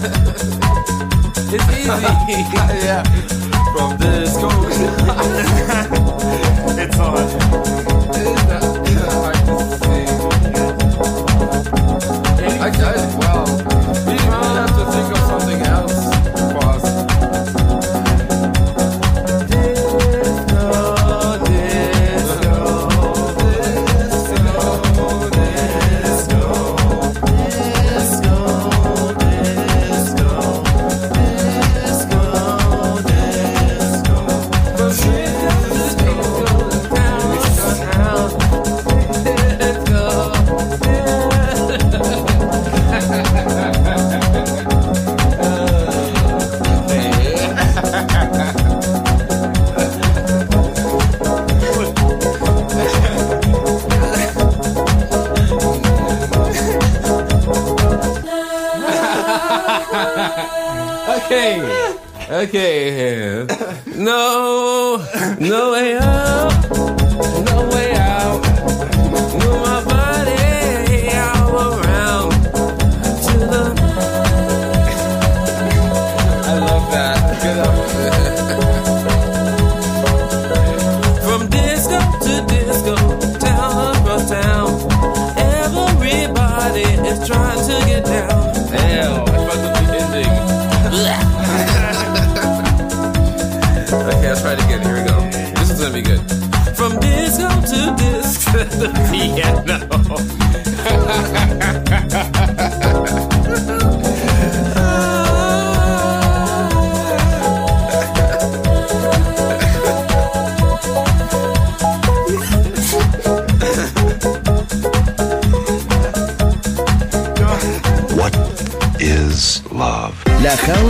it's easy. yeah. From this coast. it's on.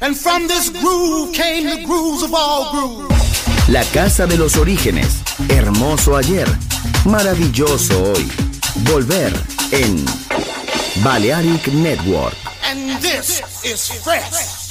And from this groove came the grooves of all grooves. La casa de los orígenes. Hermoso ayer. Maravilloso hoy. Volver en Balearic Network. And this is fresh.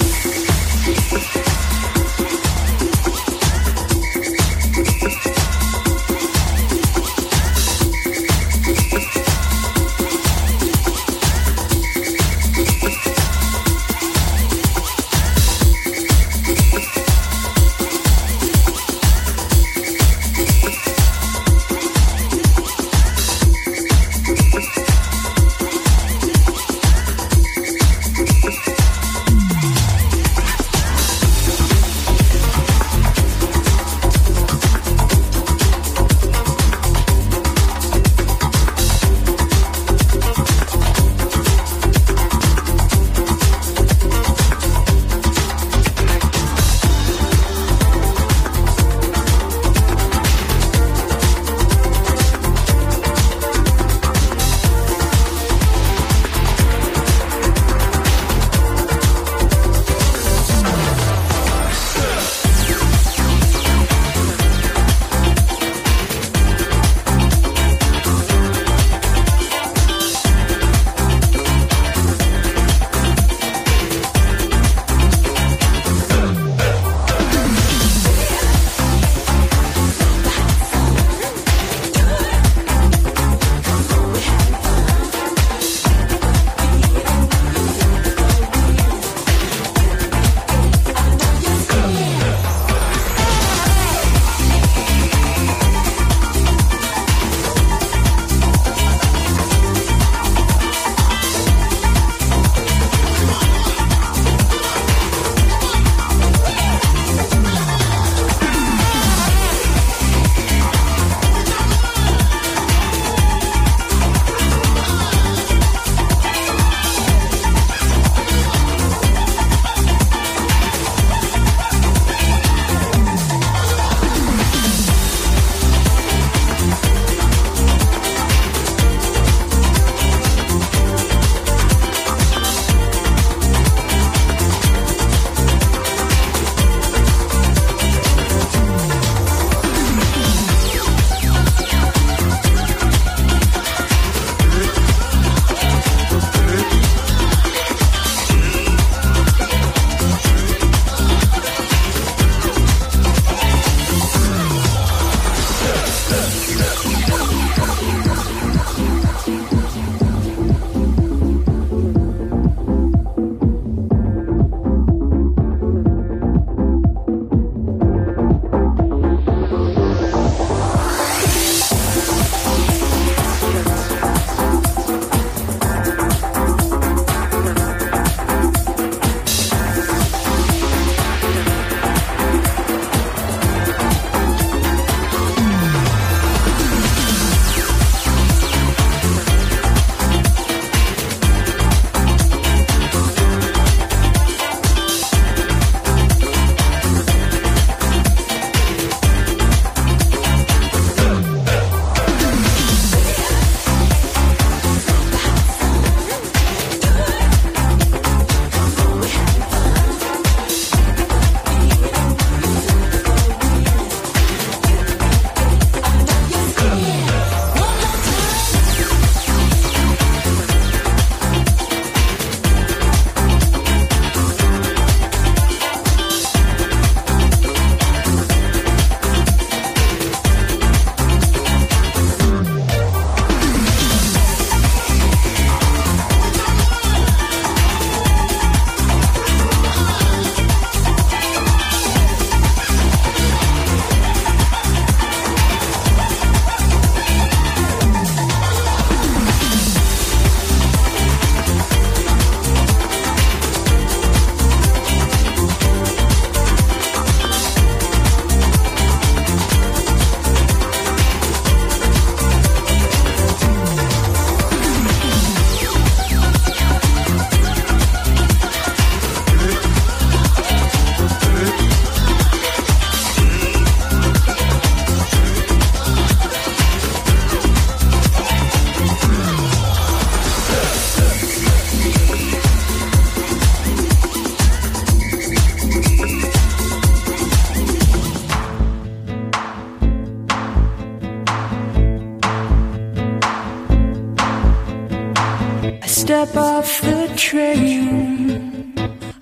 Step off the train.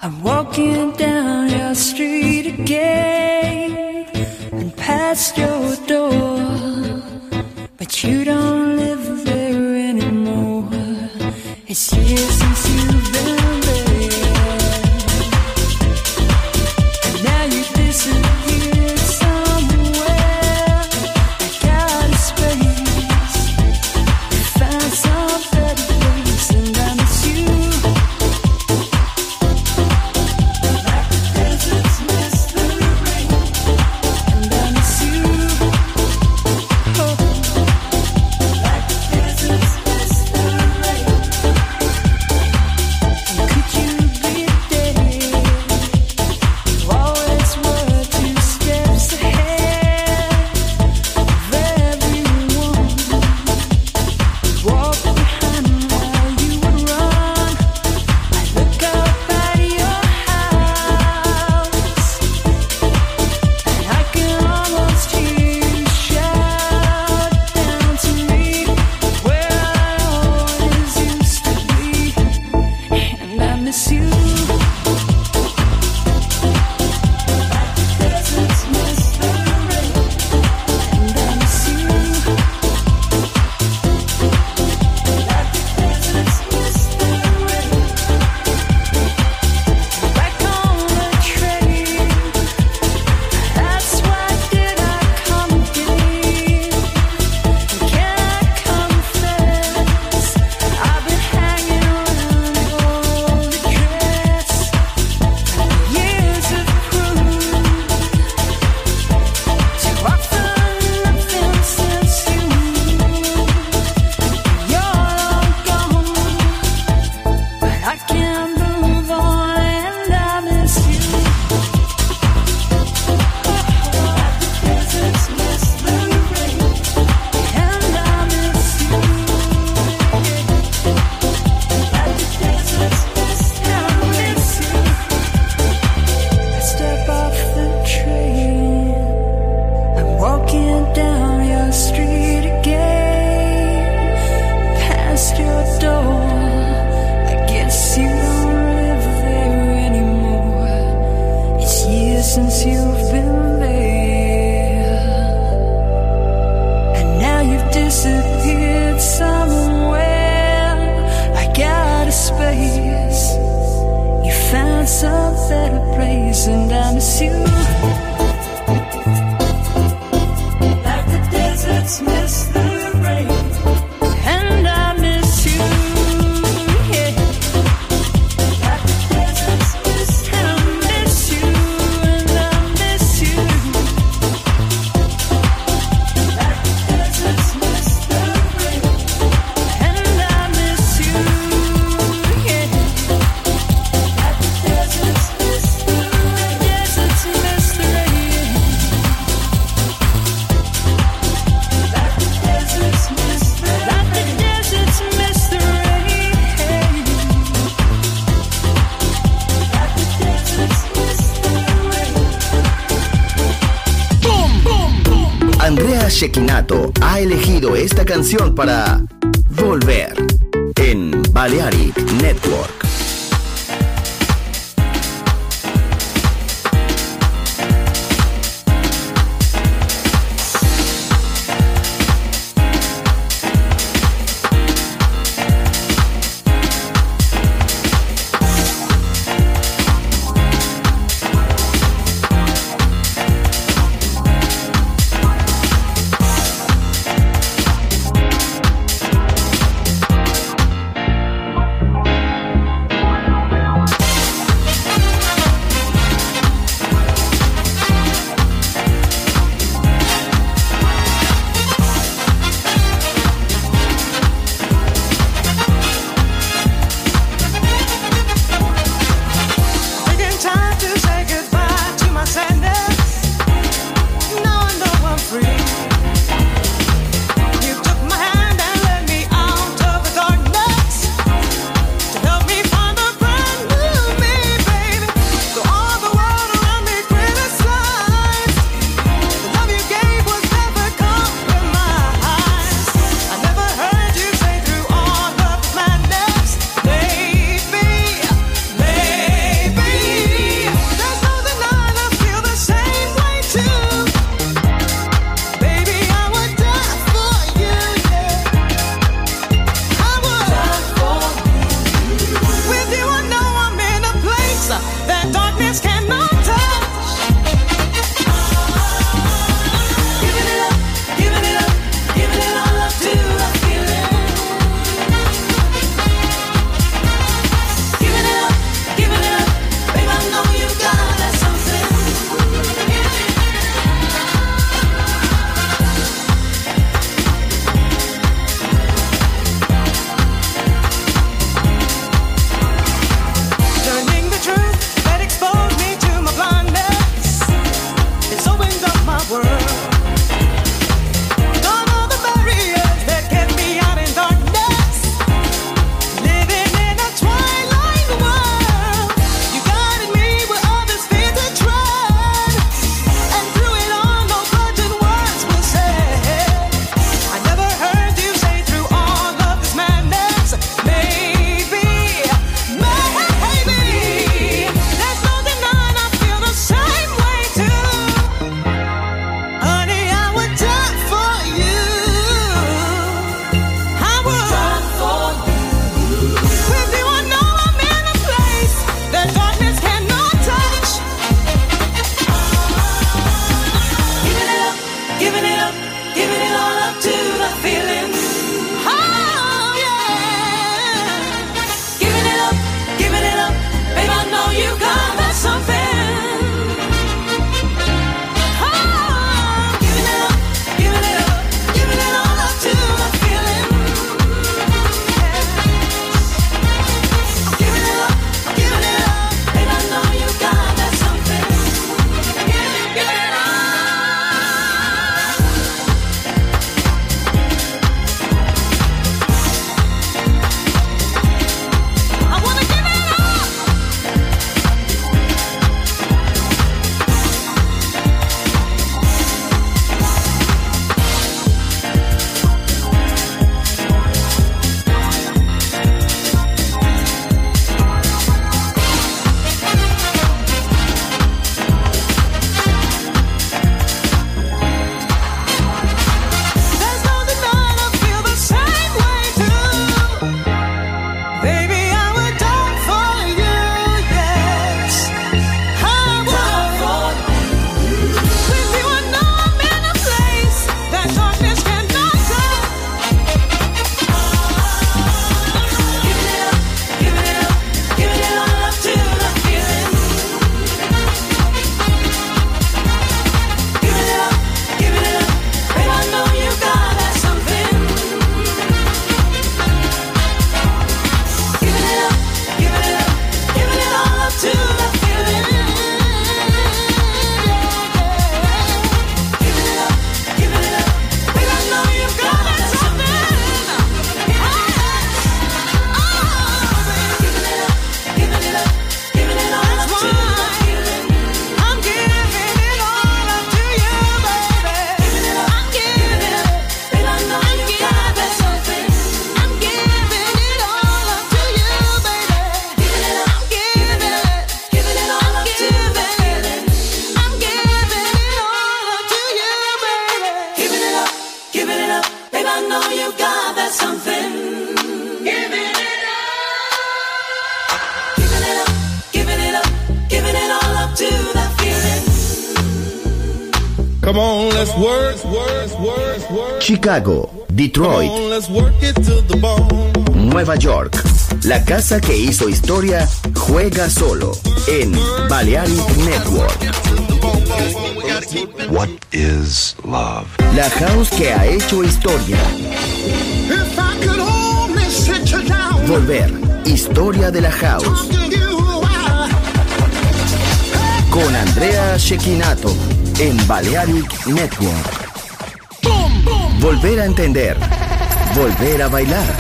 I'm walking down your street again and past your door. But you don't Ha elegido esta canción para Que hizo historia juega solo en Balearic Network. What is love? La house que ha hecho historia. Volver, historia de la house. Con Andrea Shekinato en Balearic Network. Volver a entender. Volver a bailar.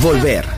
Volver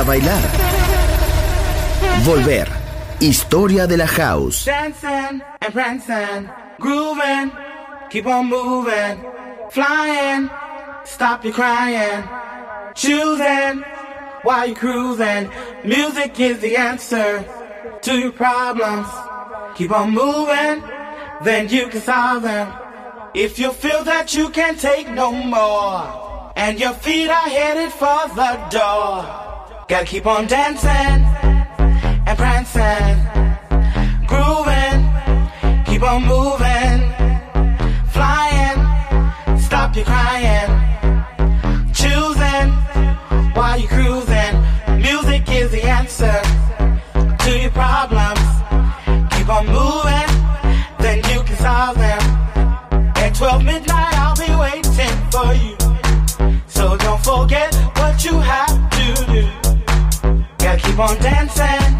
la bailada. Volver. Historia de la house. Dancing and prancing, grooving, keep on moving, flying, stop your crying, choosing while you're cruising. Music is the answer to your problems. Keep on moving, then you can solve them. If you feel that you can't take no more, and your feet are headed for the door. Gotta keep on dancing and prancing, grooving, keep on moving, flying, stop your crying. keep on dancing.